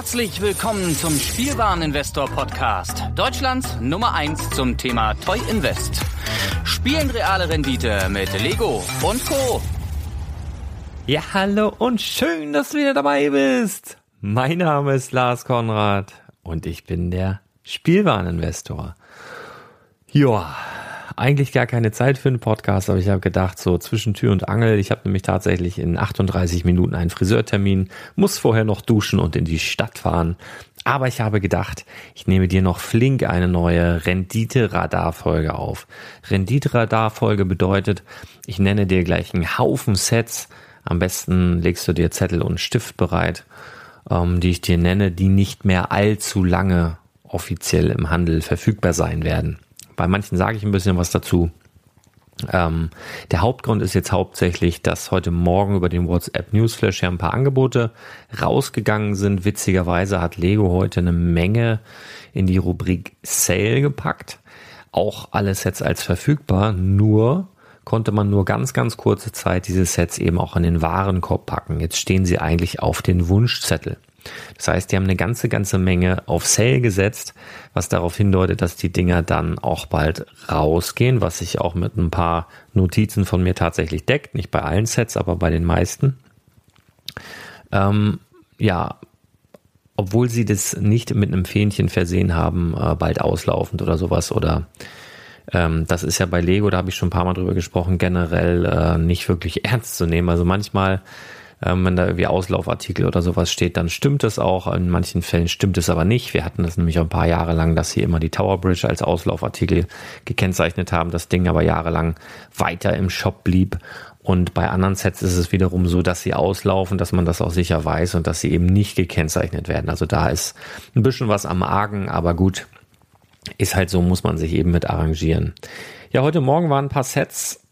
Herzlich willkommen zum Spielwareninvestor Podcast. Deutschlands Nummer 1 zum Thema Toy Invest. Spielen reale Rendite mit Lego und Co. Ja, hallo und schön, dass du wieder dabei bist. Mein Name ist Lars Konrad und ich bin der Spielwareninvestor. Ja, eigentlich gar keine Zeit für einen Podcast, aber ich habe gedacht, so zwischen Tür und Angel, ich habe nämlich tatsächlich in 38 Minuten einen Friseurtermin, muss vorher noch duschen und in die Stadt fahren. Aber ich habe gedacht, ich nehme dir noch flink eine neue Rendite-Radar-Folge auf. Rendite-Radar-Folge bedeutet, ich nenne dir gleich einen Haufen Sets. Am besten legst du dir Zettel und Stift bereit, ähm, die ich dir nenne, die nicht mehr allzu lange offiziell im Handel verfügbar sein werden. Bei manchen sage ich ein bisschen was dazu. Ähm, der Hauptgrund ist jetzt hauptsächlich, dass heute Morgen über den WhatsApp Newsflash ja ein paar Angebote rausgegangen sind. Witzigerweise hat Lego heute eine Menge in die Rubrik Sale gepackt. Auch alle Sets als verfügbar, nur konnte man nur ganz, ganz kurze Zeit diese Sets eben auch in den Warenkorb packen. Jetzt stehen sie eigentlich auf den Wunschzettel. Das heißt, die haben eine ganze, ganze Menge auf Sale gesetzt, was darauf hindeutet, dass die Dinger dann auch bald rausgehen, was sich auch mit ein paar Notizen von mir tatsächlich deckt. Nicht bei allen Sets, aber bei den meisten. Ähm, ja, obwohl sie das nicht mit einem Fähnchen versehen haben, äh, bald auslaufend oder sowas oder ähm, das ist ja bei Lego, da habe ich schon ein paar Mal drüber gesprochen, generell äh, nicht wirklich ernst zu nehmen. Also manchmal ähm, wenn da irgendwie Auslaufartikel oder sowas steht, dann stimmt es auch. In manchen Fällen stimmt es aber nicht. Wir hatten das nämlich auch ein paar Jahre lang, dass sie immer die Tower Bridge als Auslaufartikel gekennzeichnet haben, das Ding aber jahrelang weiter im Shop blieb. Und bei anderen Sets ist es wiederum so, dass sie auslaufen, dass man das auch sicher weiß und dass sie eben nicht gekennzeichnet werden. Also da ist ein bisschen was am Argen, aber gut, ist halt so, muss man sich eben mit arrangieren. Ja, heute Morgen waren ein paar Sets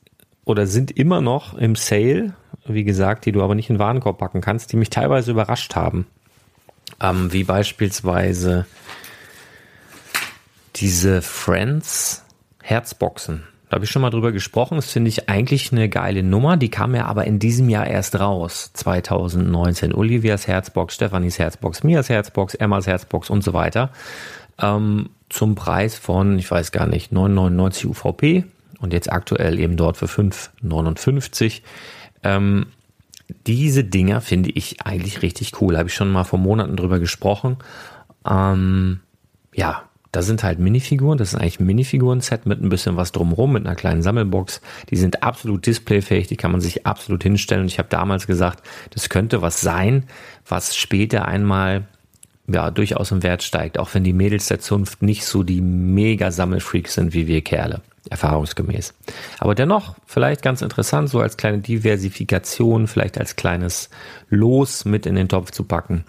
oder sind immer noch im Sale wie gesagt, die du aber nicht in den Warenkorb packen kannst, die mich teilweise überrascht haben. Ähm, wie beispielsweise diese Friends Herzboxen. Da habe ich schon mal drüber gesprochen. Das finde ich eigentlich eine geile Nummer. Die kam ja aber in diesem Jahr erst raus. 2019. Olivias Herzbox, Stefanis Herzbox, Mias Herzbox, Emmas Herzbox und so weiter. Ähm, zum Preis von, ich weiß gar nicht, 9,99 UVP. Und jetzt aktuell eben dort für 5,59. Ähm, diese Dinger finde ich eigentlich richtig cool. Habe ich schon mal vor Monaten drüber gesprochen. Ähm, ja, da sind halt Minifiguren. Das ist eigentlich ein Minifiguren-Set mit ein bisschen was drumherum, mit einer kleinen Sammelbox. Die sind absolut displayfähig, die kann man sich absolut hinstellen. Und ich habe damals gesagt, das könnte was sein, was später einmal ja durchaus im Wert steigt, auch wenn die Mädels der Zunft nicht so die mega Sammelfreaks sind wie wir Kerle erfahrungsgemäß. Aber dennoch vielleicht ganz interessant, so als kleine Diversifikation, vielleicht als kleines Los mit in den Topf zu packen.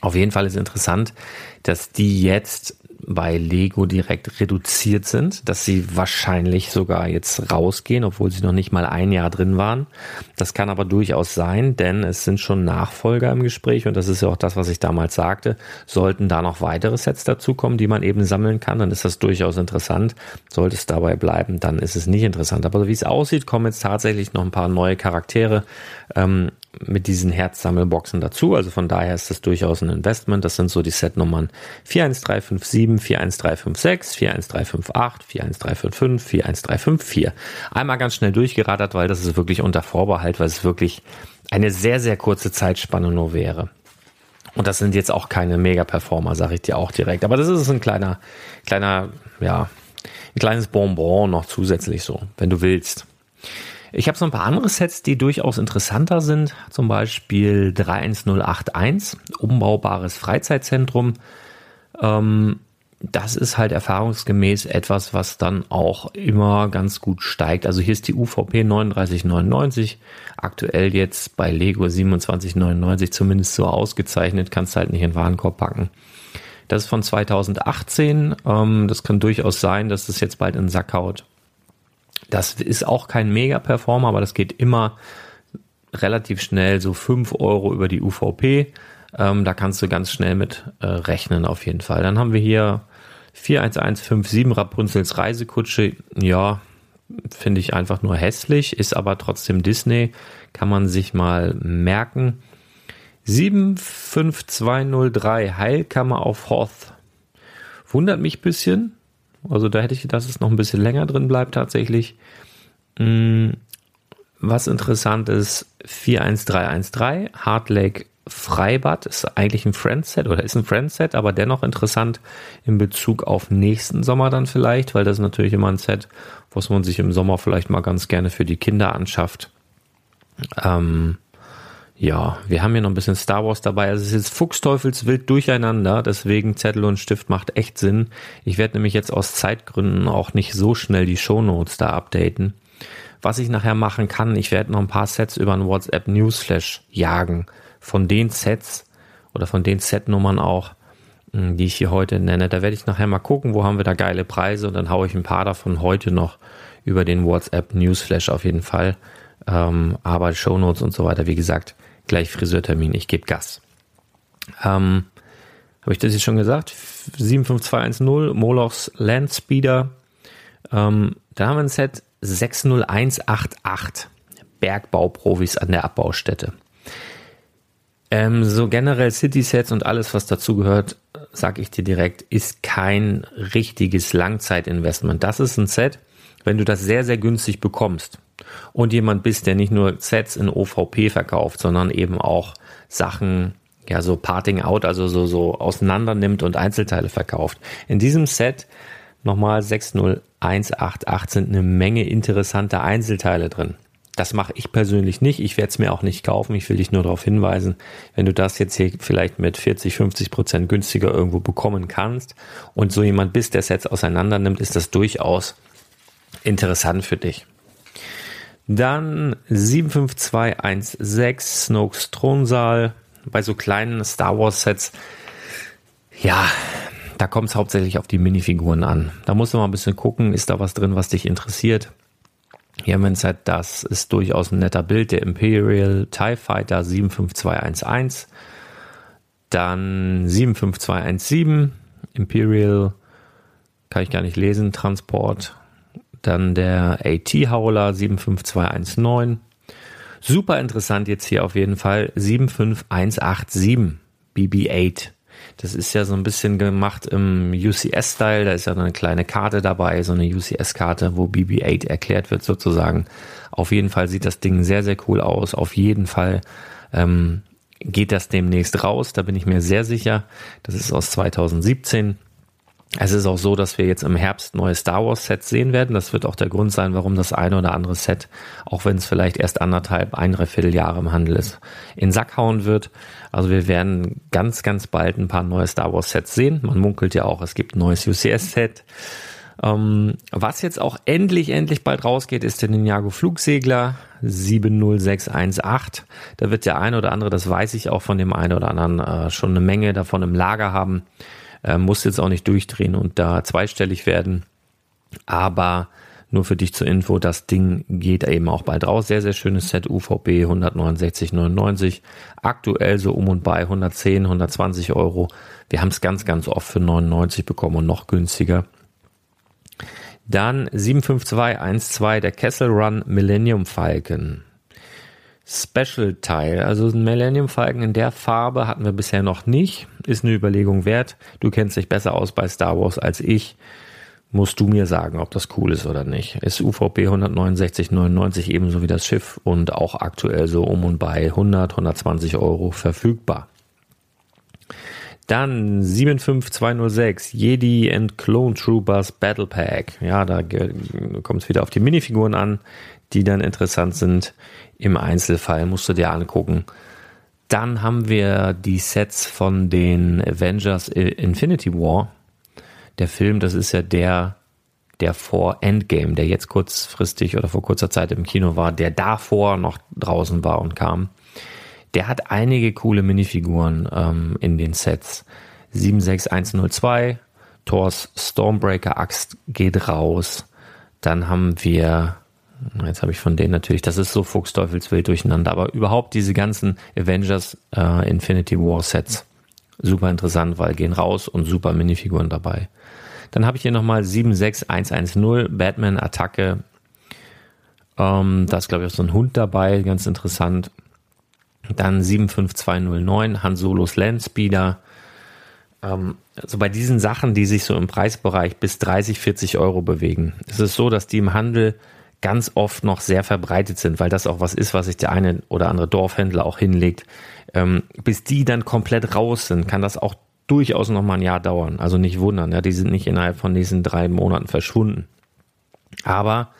Auf jeden Fall ist interessant, dass die jetzt bei Lego direkt reduziert sind, dass sie wahrscheinlich sogar jetzt rausgehen, obwohl sie noch nicht mal ein Jahr drin waren. Das kann aber durchaus sein, denn es sind schon Nachfolger im Gespräch und das ist ja auch das, was ich damals sagte. Sollten da noch weitere Sets dazukommen, die man eben sammeln kann, dann ist das durchaus interessant. Sollte es dabei bleiben, dann ist es nicht interessant. Aber wie es aussieht, kommen jetzt tatsächlich noch ein paar neue Charaktere. Ähm, mit diesen Herzsammelboxen dazu. Also von daher ist das durchaus ein Investment. Das sind so die Setnummern 41357, 41356, 41358, 41355, 41354. Einmal ganz schnell durchgerattert, weil das ist wirklich unter Vorbehalt, weil es wirklich eine sehr, sehr kurze Zeitspanne nur wäre. Und das sind jetzt auch keine Mega-Performer, sage ich dir auch direkt. Aber das ist ein kleiner, kleiner, ja, ein kleines Bonbon noch zusätzlich so, wenn du willst. Ich habe so ein paar andere Sets, die durchaus interessanter sind. Zum Beispiel 31081, umbaubares Freizeitzentrum. Ähm, das ist halt erfahrungsgemäß etwas, was dann auch immer ganz gut steigt. Also hier ist die UVP 39,99, aktuell jetzt bei Lego 27,99 zumindest so ausgezeichnet, kannst halt nicht in den Warenkorb packen. Das ist von 2018. Ähm, das kann durchaus sein, dass das jetzt bald in den Sack haut. Das ist auch kein Mega-Performer, aber das geht immer relativ schnell, so 5 Euro über die UVP. Ähm, da kannst du ganz schnell mit äh, rechnen auf jeden Fall. Dann haben wir hier 41157 Rapunzels Reisekutsche. Ja, finde ich einfach nur hässlich, ist aber trotzdem Disney, kann man sich mal merken. 75203 Heilkammer auf Hoth. Wundert mich ein bisschen. Also da hätte ich, dass es noch ein bisschen länger drin bleibt tatsächlich. Hm, was interessant ist, 41313 Hard Lake Freibad ist eigentlich ein Friendset oder ist ein Friendset, aber dennoch interessant in Bezug auf nächsten Sommer dann vielleicht, weil das natürlich immer ein Set, was man sich im Sommer vielleicht mal ganz gerne für die Kinder anschafft. Ähm, ja, wir haben hier noch ein bisschen Star Wars dabei. Also es ist jetzt Fuchsteufelswild durcheinander, deswegen Zettel und Stift macht echt Sinn. Ich werde nämlich jetzt aus Zeitgründen auch nicht so schnell die Shownotes da updaten. Was ich nachher machen kann, ich werde noch ein paar Sets über einen WhatsApp Newsflash jagen. Von den Sets oder von den Setnummern auch, hm, die ich hier heute nenne. Da werde ich nachher mal gucken, wo haben wir da geile Preise und dann haue ich ein paar davon heute noch über den WhatsApp Newsflash auf jeden Fall. Ähm, aber Shownotes und so weiter, wie gesagt, gleich Friseurtermin, ich gebe Gas. Ähm, Habe ich das jetzt schon gesagt? 75210, Molochs Landspeeder. Ähm, da haben wir ein Set 60188. Bergbauprofis an der Abbaustätte. Ähm, so generell City-Sets und alles, was dazugehört, sag ich dir direkt, ist kein richtiges Langzeitinvestment. Das ist ein Set, wenn du das sehr, sehr günstig bekommst und jemand bist, der nicht nur Sets in OVP verkauft, sondern eben auch Sachen, ja, so Parting Out, also so, so auseinander nimmt und Einzelteile verkauft. In diesem Set nochmal 60188 sind eine Menge interessanter Einzelteile drin. Das mache ich persönlich nicht. Ich werde es mir auch nicht kaufen. Ich will dich nur darauf hinweisen, wenn du das jetzt hier vielleicht mit 40, 50 Prozent günstiger irgendwo bekommen kannst und so jemand bist, der Sets auseinander nimmt, ist das durchaus interessant für dich. Dann 75216 Snokes Thronsaal. Bei so kleinen Star Wars Sets, ja, da kommt es hauptsächlich auf die Minifiguren an. Da musst du mal ein bisschen gucken, ist da was drin, was dich interessiert. Hier haben wir ein Set, das ist durchaus ein netter Bild, der Imperial TIE Fighter 75211. Dann 75217, Imperial, kann ich gar nicht lesen, Transport dann der AT Howler 75219. Super interessant jetzt hier auf jeden Fall 75187 BB8. Das ist ja so ein bisschen gemacht im UCS-Style. Da ist ja eine kleine Karte dabei, so eine UCS-Karte, wo BB8 erklärt wird sozusagen. Auf jeden Fall sieht das Ding sehr, sehr cool aus. Auf jeden Fall ähm, geht das demnächst raus. Da bin ich mir sehr sicher. Das ist aus 2017. Es ist auch so, dass wir jetzt im Herbst neue Star Wars Sets sehen werden. Das wird auch der Grund sein, warum das eine oder andere Set, auch wenn es vielleicht erst anderthalb, ein, dreiviertel Jahre im Handel ist, in Sack hauen wird. Also wir werden ganz, ganz bald ein paar neue Star Wars Sets sehen. Man munkelt ja auch, es gibt ein neues UCS Set. Ähm, was jetzt auch endlich, endlich bald rausgeht, ist der Ninjago Flugsegler 70618. Da wird der eine oder andere, das weiß ich auch von dem einen oder anderen, äh, schon eine Menge davon im Lager haben. Äh, muss jetzt auch nicht durchdrehen und da zweistellig werden. Aber nur für dich zur Info, das Ding geht eben auch bald raus. Sehr, sehr schönes Set UVB 169,99. Aktuell so um und bei 110, 120 Euro. Wir haben es ganz, ganz oft für 99 bekommen und noch günstiger. Dann 75212, der Kessel Run Millennium Falcon. Special-Teil. Also ein Millennium Falcon in der Farbe hatten wir bisher noch nicht. Ist eine Überlegung wert. Du kennst dich besser aus bei Star Wars als ich. Musst du mir sagen, ob das cool ist oder nicht. Ist UVP 169,99 ebenso wie das Schiff und auch aktuell so um und bei 100, 120 Euro verfügbar. Dann 75206 Jedi and Clone Troopers Battle Pack. Ja, da kommt es wieder auf die Minifiguren an, die dann interessant sind. Im Einzelfall musst du dir angucken. Dann haben wir die Sets von den Avengers Infinity War. Der Film, das ist ja der, der vor Endgame, der jetzt kurzfristig oder vor kurzer Zeit im Kino war, der davor noch draußen war und kam. Der hat einige coole Minifiguren ähm, in den Sets. 76102, Thors Stormbreaker Axt geht raus. Dann haben wir Jetzt habe ich von denen natürlich, das ist so Fuchsteufelswild durcheinander, aber überhaupt diese ganzen Avengers äh, Infinity War Sets. Super interessant, weil gehen raus und super Minifiguren dabei. Dann habe ich hier nochmal 76110 Batman Attacke. Ähm, da ist glaube ich auch so ein Hund dabei, ganz interessant. Dann 75209 Han Solos Landspeeder. Ähm, also bei diesen Sachen, die sich so im Preisbereich bis 30, 40 Euro bewegen, ist es so, dass die im Handel ganz oft noch sehr verbreitet sind, weil das auch was ist, was sich der eine oder andere Dorfhändler auch hinlegt. Ähm, bis die dann komplett raus sind, kann das auch durchaus noch mal ein Jahr dauern. Also nicht wundern, ja, die sind nicht innerhalb von diesen drei Monaten verschwunden. Aber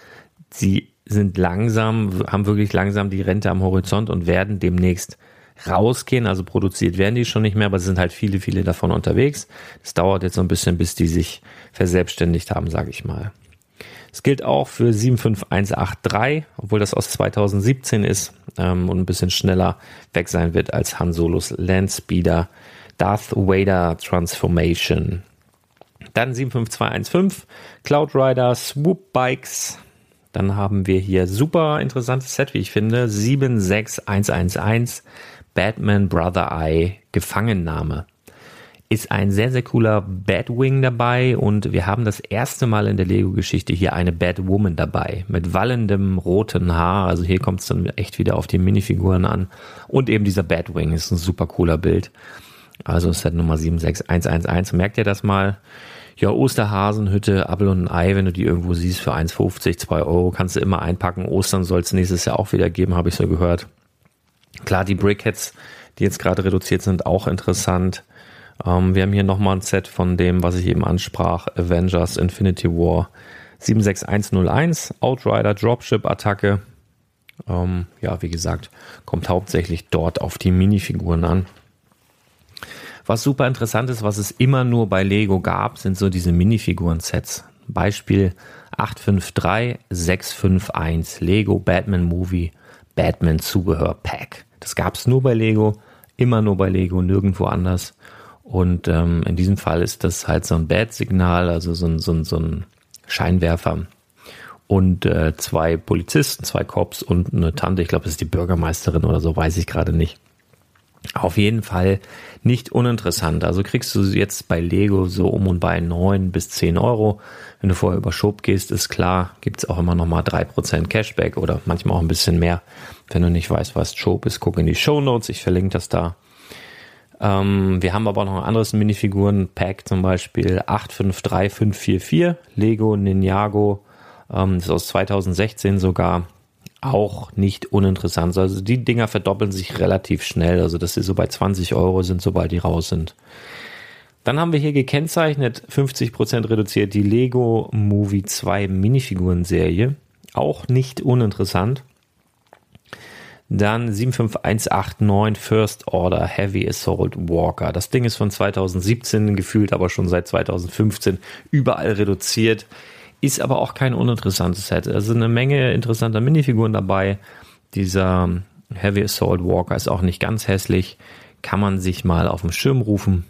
sie sind langsam, haben wirklich langsam die Rente am Horizont und werden demnächst rausgehen. Also produziert werden die schon nicht mehr, aber es sind halt viele, viele davon unterwegs. Es dauert jetzt so ein bisschen, bis die sich verselbstständigt haben, sage ich mal. Es gilt auch für 75183, obwohl das aus 2017 ist ähm, und ein bisschen schneller weg sein wird als Han Solos Landspeeder Darth Vader Transformation. Dann 75215 Cloud Rider Swoop Bikes. Dann haben wir hier super interessantes Set, wie ich finde. 76111 Batman Brother Eye Gefangennahme ist ein sehr, sehr cooler Batwing dabei und wir haben das erste Mal in der Lego-Geschichte hier eine Batwoman dabei mit wallendem roten Haar. Also hier kommt es dann echt wieder auf die Minifiguren an. Und eben dieser Batwing ist ein super cooler Bild. Also Set Nummer 76111. Merkt ihr das mal? Ja, Osterhasenhütte, Apfel und ein Ei, wenn du die irgendwo siehst für 1,50, 2 Euro, kannst du immer einpacken. Ostern soll es nächstes Jahr auch wieder geben, habe ich so gehört. Klar, die Brickheads, die jetzt gerade reduziert sind, auch interessant. Ähm, wir haben hier nochmal ein Set von dem, was ich eben ansprach, Avengers Infinity War 76101, Outrider Dropship Attacke. Ähm, ja, wie gesagt, kommt hauptsächlich dort auf die Minifiguren an. Was super interessant ist, was es immer nur bei Lego gab, sind so diese Minifiguren-Sets. Beispiel 853 651 Lego Batman Movie Batman Zubehör Pack. Das gab es nur bei Lego, immer nur bei Lego, nirgendwo anders. Und ähm, in diesem Fall ist das halt so ein Bad-Signal, also so ein, so ein, so ein Scheinwerfer. Und äh, zwei Polizisten, zwei Cops und eine Tante, ich glaube, das ist die Bürgermeisterin oder so, weiß ich gerade nicht. Auf jeden Fall nicht uninteressant. Also kriegst du jetzt bei Lego so um und bei neun bis zehn Euro. Wenn du vorher über Shop gehst, ist klar, gibt's auch immer noch mal drei Prozent Cashback oder manchmal auch ein bisschen mehr. Wenn du nicht weißt, was Shop ist, guck in die Show Notes. Ich verlinke das da. Ähm, wir haben aber noch ein anderes Minifiguren-Pack, zum Beispiel 853544 Lego Ninjago. Ähm, das ist aus 2016 sogar auch nicht uninteressant. Also die Dinger verdoppeln sich relativ schnell. Also dass sie so bei 20 Euro sind, sobald die raus sind. Dann haben wir hier gekennzeichnet 50% reduziert die Lego Movie 2 Minifiguren-Serie. Auch nicht uninteressant. Dann 75189 First Order Heavy Assault Walker. Das Ding ist von 2017 gefühlt, aber schon seit 2015 überall reduziert. Ist aber auch kein uninteressantes Set. Also eine Menge interessanter Minifiguren dabei. Dieser Heavy Assault Walker ist auch nicht ganz hässlich. Kann man sich mal auf dem Schirm rufen.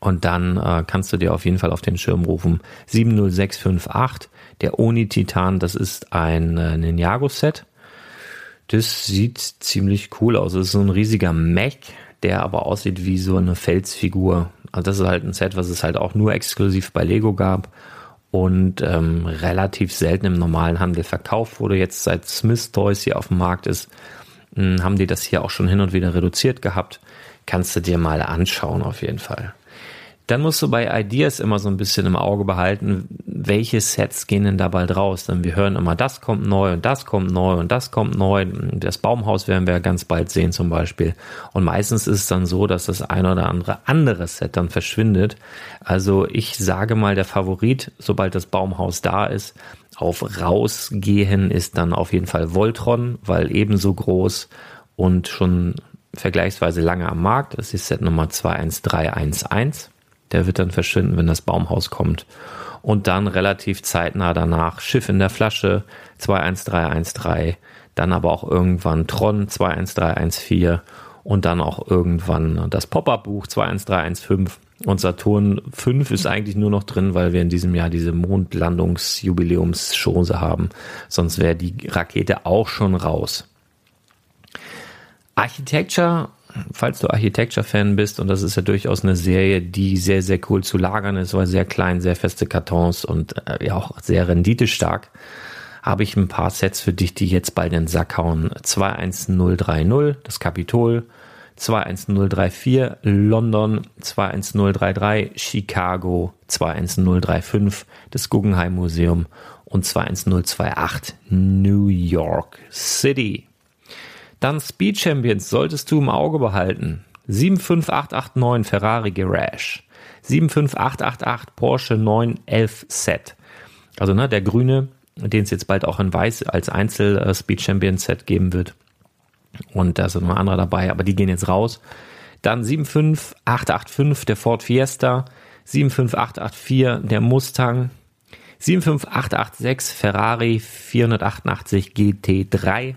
Und dann äh, kannst du dir auf jeden Fall auf den Schirm rufen. 70658, der Oni Titan, das ist ein äh, Ninjago-Set. Das sieht ziemlich cool aus. Es ist so ein riesiger Mech, der aber aussieht wie so eine Felsfigur. Also das ist halt ein Set, was es halt auch nur exklusiv bei Lego gab und ähm, relativ selten im normalen Handel verkauft wurde. Jetzt seit Smith Toys hier auf dem Markt ist, hm, haben die das hier auch schon hin und wieder reduziert gehabt. Kannst du dir mal anschauen auf jeden Fall. Dann musst du bei Ideas immer so ein bisschen im Auge behalten, welche Sets gehen denn da bald raus. Denn wir hören immer, das kommt neu und das kommt neu und das kommt neu. Das Baumhaus werden wir ganz bald sehen zum Beispiel. Und meistens ist es dann so, dass das ein oder andere andere Set dann verschwindet. Also ich sage mal, der Favorit, sobald das Baumhaus da ist, auf rausgehen ist dann auf jeden Fall Voltron, weil ebenso groß und schon vergleichsweise lange am Markt. Das ist Set Nummer 21311. Der wird dann verschwinden, wenn das Baumhaus kommt. Und dann relativ zeitnah danach Schiff in der Flasche 21313. Dann aber auch irgendwann Tron 21314 und dann auch irgendwann das Pop-Up-Buch 21315. Und Saturn 5 ist eigentlich nur noch drin, weil wir in diesem Jahr diese Mondlandungsjubiläumschance haben. Sonst wäre die Rakete auch schon raus. Architecture falls du Architecture-Fan bist, und das ist ja durchaus eine Serie, die sehr, sehr cool zu lagern ist, weil sehr klein, sehr feste Kartons und äh, ja auch sehr renditestark, habe ich ein paar Sets für dich, die jetzt bald in den Sack hauen. 21030, das Kapitol, 21034 London, 21033 Chicago, 21035 das Guggenheim Museum und 21028 New York City. Dann Speed Champions solltest du im Auge behalten. 75889 Ferrari Garage. 75888 Porsche 911 Set. Also ne, der grüne, den es jetzt bald auch in weiß als Einzel äh, Speed Champion Set geben wird. Und da sind noch andere dabei, aber die gehen jetzt raus. Dann 75885 der Ford Fiesta, 75884 der Mustang, 75886 Ferrari 488 GT3,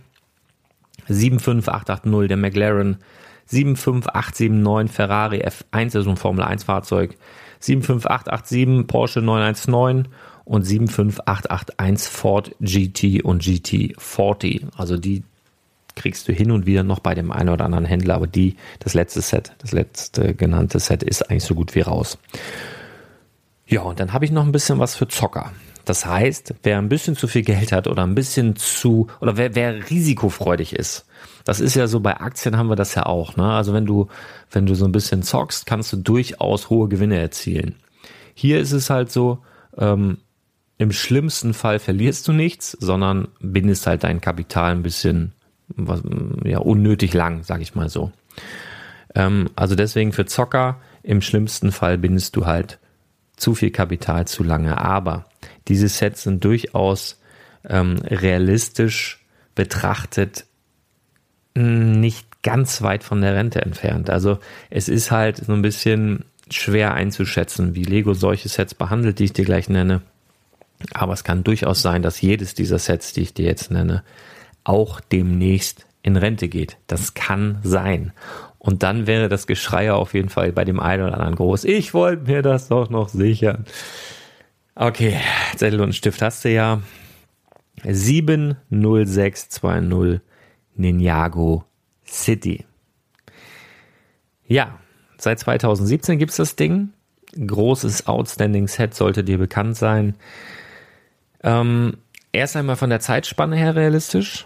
75880 der McLaren, 75879 Ferrari F1, also ein Formel 1 Fahrzeug, 75887 Porsche 919 und 75881 Ford GT und GT40. Also die kriegst du hin und wieder noch bei dem einen oder anderen Händler, aber die, das letzte Set, das letzte genannte Set ist eigentlich so gut wie raus. Ja, und dann habe ich noch ein bisschen was für Zocker. Das heißt, wer ein bisschen zu viel Geld hat oder ein bisschen zu, oder wer, wer risikofreudig ist, das ist ja so, bei Aktien haben wir das ja auch. Ne? Also wenn du, wenn du so ein bisschen zockst, kannst du durchaus hohe Gewinne erzielen. Hier ist es halt so, ähm, im schlimmsten Fall verlierst du nichts, sondern bindest halt dein Kapital ein bisschen was, ja, unnötig lang, sag ich mal so. Ähm, also deswegen für Zocker, im schlimmsten Fall bindest du halt zu viel Kapital zu lange. Aber diese Sets sind durchaus ähm, realistisch betrachtet nicht ganz weit von der Rente entfernt. Also es ist halt so ein bisschen schwer einzuschätzen, wie Lego solche Sets behandelt, die ich dir gleich nenne. Aber es kann durchaus sein, dass jedes dieser Sets, die ich dir jetzt nenne, auch demnächst in Rente geht. Das kann sein. Und dann wäre das Geschrei auf jeden Fall bei dem einen oder anderen groß. Ich wollte mir das doch noch sichern. Okay, Zettel und Stift hast du ja. 70620 Ninjago City. Ja, seit 2017 gibt es das Ding. Großes Outstanding Set sollte dir bekannt sein. Ähm, erst einmal von der Zeitspanne her realistisch.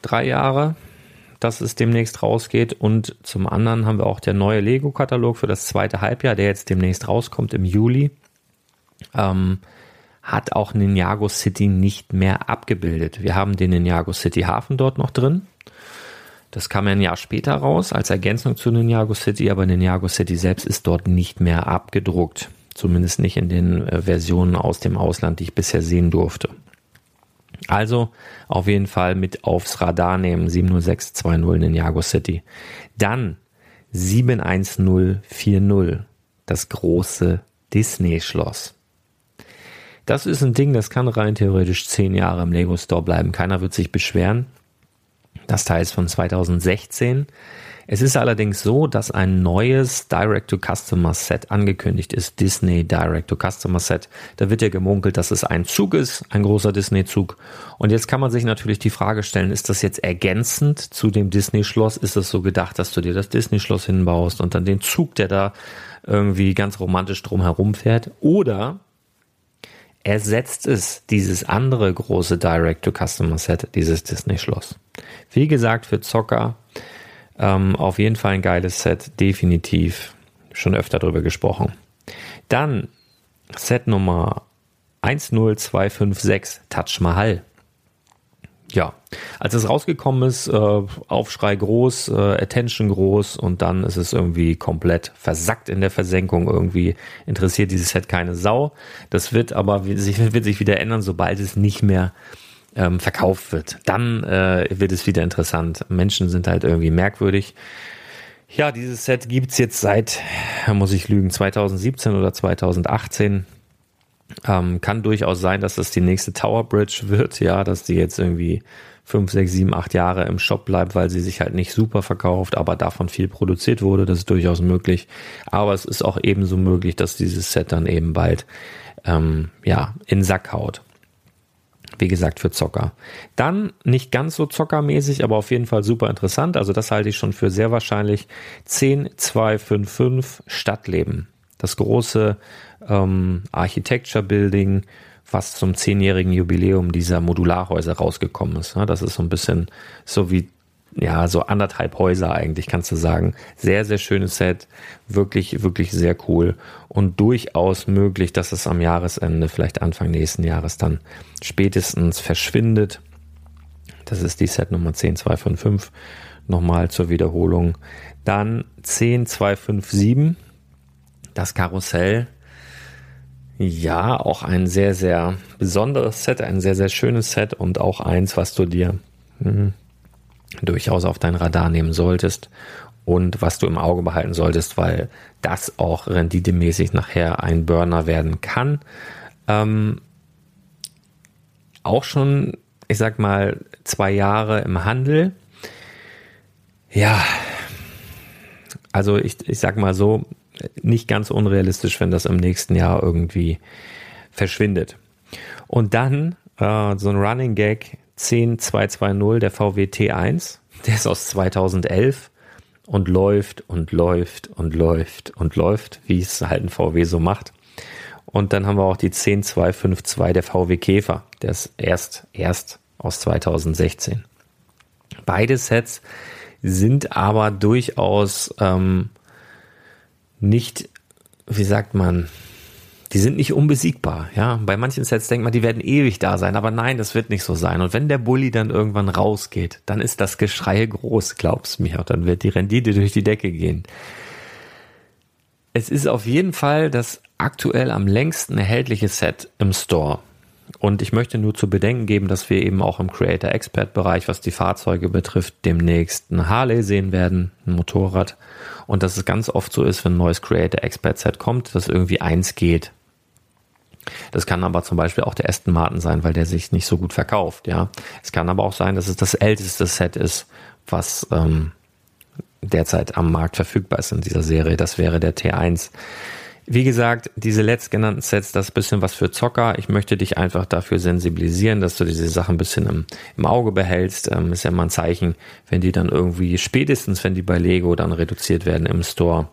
Drei Jahre, dass es demnächst rausgeht. Und zum anderen haben wir auch der neue Lego-Katalog für das zweite Halbjahr, der jetzt demnächst rauskommt im Juli. Ähm, hat auch Ninjago City nicht mehr abgebildet. Wir haben den Ninjago City Hafen dort noch drin. Das kam ein Jahr später raus als Ergänzung zu Ninjago City, aber Ninjago City selbst ist dort nicht mehr abgedruckt. Zumindest nicht in den äh, Versionen aus dem Ausland, die ich bisher sehen durfte. Also auf jeden Fall mit aufs Radar nehmen 70620 Ninjago City. Dann 71040, das große Disney-Schloss. Das ist ein Ding, das kann rein theoretisch zehn Jahre im Lego Store bleiben. Keiner wird sich beschweren. Das Teil ist von 2016. Es ist allerdings so, dass ein neues Direct-to-Customer-Set angekündigt ist. Disney Direct-to-Customer-Set. Da wird ja gemunkelt, dass es ein Zug ist, ein großer Disney-Zug. Und jetzt kann man sich natürlich die Frage stellen, ist das jetzt ergänzend zu dem Disney-Schloss? Ist es so gedacht, dass du dir das Disney-Schloss hinbaust und dann den Zug, der da irgendwie ganz romantisch drum herum fährt? Oder ersetzt es dieses andere große Direct-to-Customer-Set, dieses Disney-Schloss. Wie gesagt, für Zocker ähm, auf jeden Fall ein geiles Set, definitiv. Schon öfter darüber gesprochen. Dann Set Nummer 10256, Touch Mahal ja, als es rausgekommen ist, äh, Aufschrei groß, äh, Attention groß und dann ist es irgendwie komplett versackt in der Versenkung. Irgendwie interessiert dieses Set keine Sau. Das wird aber sich, wird sich wieder ändern, sobald es nicht mehr ähm, verkauft wird. Dann äh, wird es wieder interessant. Menschen sind halt irgendwie merkwürdig. Ja, dieses Set gibt's jetzt seit, muss ich lügen, 2017 oder 2018. Ähm, kann durchaus sein, dass das die nächste Tower Bridge wird, ja, dass die jetzt irgendwie fünf, sechs, sieben, acht Jahre im Shop bleibt, weil sie sich halt nicht super verkauft, aber davon viel produziert wurde. Das ist durchaus möglich. Aber es ist auch ebenso möglich, dass dieses Set dann eben bald ähm, ja in Sack haut. Wie gesagt, für Zocker. Dann nicht ganz so zockermäßig, aber auf jeden Fall super interessant. Also das halte ich schon für sehr wahrscheinlich. 10255 Stadtleben. Das große ähm, Architecture Building was zum zehnjährigen Jubiläum dieser Modularhäuser rausgekommen ist. Das ist so ein bisschen so wie ja, so anderthalb Häuser eigentlich, kannst du sagen. Sehr, sehr schönes Set. Wirklich, wirklich sehr cool. Und durchaus möglich, dass es am Jahresende, vielleicht Anfang nächsten Jahres dann spätestens verschwindet. Das ist die Set Nummer 10255. Nochmal zur Wiederholung. Dann 10257. Das Karussell. Ja, auch ein sehr, sehr besonderes Set, ein sehr, sehr schönes Set und auch eins, was du dir hm, durchaus auf dein Radar nehmen solltest und was du im Auge behalten solltest, weil das auch renditemäßig nachher ein Burner werden kann. Ähm, auch schon, ich sag mal, zwei Jahre im Handel. Ja, also ich, ich sag mal so, nicht ganz unrealistisch, wenn das im nächsten Jahr irgendwie verschwindet. Und dann äh, so ein Running Gag, 10220, der VW T1. Der ist aus 2011 und läuft und läuft und läuft und läuft, wie es halt ein VW so macht. Und dann haben wir auch die 10252, der VW Käfer. Der ist erst, erst aus 2016. Beide Sets sind aber durchaus ähm, nicht, wie sagt man, die sind nicht unbesiegbar. Ja, bei manchen Sets denkt man, die werden ewig da sein, aber nein, das wird nicht so sein. Und wenn der Bully dann irgendwann rausgeht, dann ist das Geschrei groß, glaub's mir. Und dann wird die Rendite durch die Decke gehen. Es ist auf jeden Fall das aktuell am längsten erhältliche Set im Store. Und ich möchte nur zu bedenken geben, dass wir eben auch im Creator Expert Bereich, was die Fahrzeuge betrifft, demnächst ein Harley sehen werden, ein Motorrad. Und dass es ganz oft so ist, wenn ein neues Creator Expert Set kommt, dass irgendwie eins geht. Das kann aber zum Beispiel auch der Aston Martin sein, weil der sich nicht so gut verkauft. Ja, es kann aber auch sein, dass es das älteste Set ist, was ähm, derzeit am Markt verfügbar ist in dieser Serie. Das wäre der T1. Wie gesagt, diese letztgenannten Sets, das ist ein bisschen was für Zocker. Ich möchte dich einfach dafür sensibilisieren, dass du diese Sachen ein bisschen im, im Auge behältst. Ähm, ist ja mal ein Zeichen, wenn die dann irgendwie spätestens, wenn die bei Lego dann reduziert werden im Store,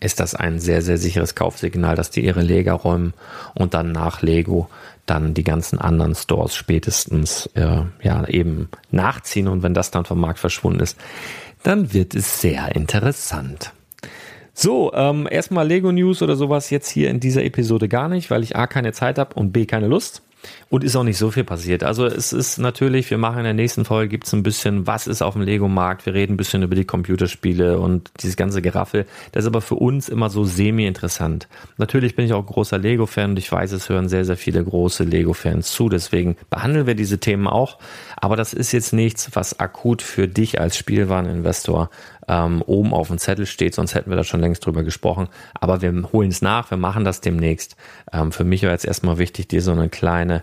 ist das ein sehr, sehr sicheres Kaufsignal, dass die ihre Leger räumen und dann nach Lego dann die ganzen anderen Stores spätestens äh, ja eben nachziehen und wenn das dann vom Markt verschwunden ist, dann wird es sehr interessant. So, ähm, erstmal Lego News oder sowas jetzt hier in dieser Episode gar nicht, weil ich A keine Zeit habe und B keine Lust. Und ist auch nicht so viel passiert. Also es ist natürlich, wir machen in der nächsten Folge, gibt es ein bisschen, was ist auf dem Lego-Markt. Wir reden ein bisschen über die Computerspiele und dieses ganze Geraffel. Das ist aber für uns immer so semi-interessant. Natürlich bin ich auch großer Lego-Fan und ich weiß, es hören sehr, sehr viele große Lego-Fans zu. Deswegen behandeln wir diese Themen auch. Aber das ist jetzt nichts, was akut für dich als Spielwareninvestor ähm, oben auf dem Zettel steht, sonst hätten wir da schon längst drüber gesprochen. Aber wir holen es nach, wir machen das demnächst. Ähm, für mich war jetzt erstmal wichtig, dir so eine kleine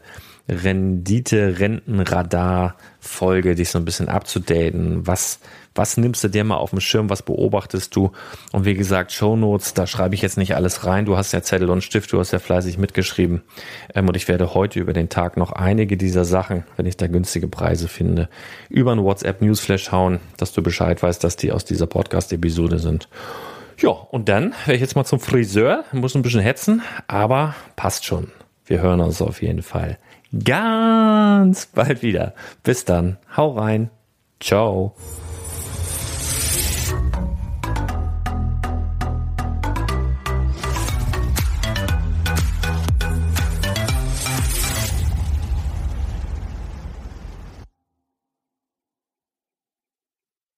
Rendite-Rentenradar-Folge, dich so ein bisschen abzudaten. Was, was nimmst du dir mal auf dem Schirm? Was beobachtest du? Und wie gesagt, Show Notes, da schreibe ich jetzt nicht alles rein. Du hast ja Zettel und Stift, du hast ja fleißig mitgeschrieben. Ähm, und ich werde heute über den Tag noch einige dieser Sachen, wenn ich da günstige Preise finde, über ein WhatsApp Newsflash hauen, dass du Bescheid weißt, dass die aus dieser Podcast-Episode sind. Ja, und dann werde ich jetzt mal zum Friseur, muss ein bisschen hetzen, aber passt schon. Wir hören uns auf jeden Fall ganz bald wieder. Bis dann. Hau rein. Ciao.